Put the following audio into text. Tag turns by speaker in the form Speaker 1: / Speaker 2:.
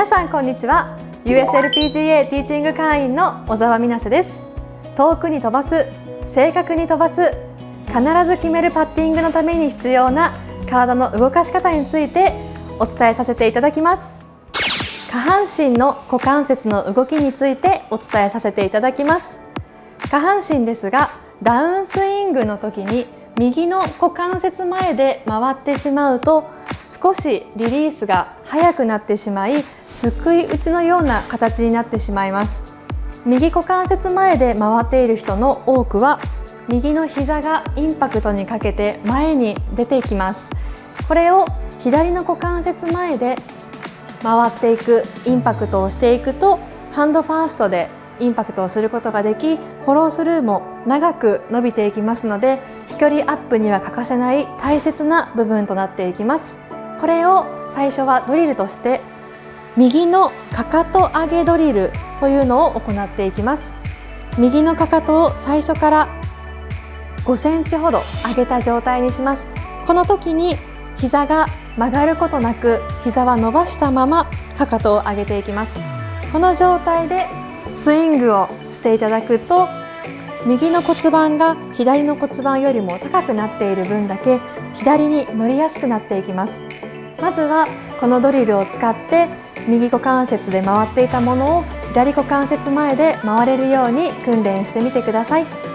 Speaker 1: 皆さんこんにちは。USLPGA ティーチング会員の小沢美奈瀬です。遠くに飛ばす正確に飛ばす必ず決めるパッティングのために必要な体の動かし方についてお伝えさせていただきます。下半身の股関節の動きについてお伝えさせていただきます。下半身ですがダウンスイングの時に右の股関節前で回ってしまうと少しリリースが早くなってしまいすくい打ちのような形になってしまいます。右股関節前で回っている人の多くは右の膝がインパクトにかけて前に出ていきます。これを左の股関節前で回っていくインパクトをしていくとハンドファーストでインパクトをすることができフォロースルーも長く伸びていきますので飛距離アップには欠かせない大切な部分となっていきます。これを最初はドリルとして右のかかと上げドリルというのを行っていきます。右のかかとを最初から5センチほど上げた状態にします。この時に膝が曲がることなく膝は伸ばしたままかかとを上げていきます。この状態でスイングをしていただくと右の骨盤が左の骨盤よりも高くなっている分だけ左に乗りやすくなっていきます。まずはこのドリルを使って右股関節で回っていたものを左股関節前で回れるように訓練してみてください。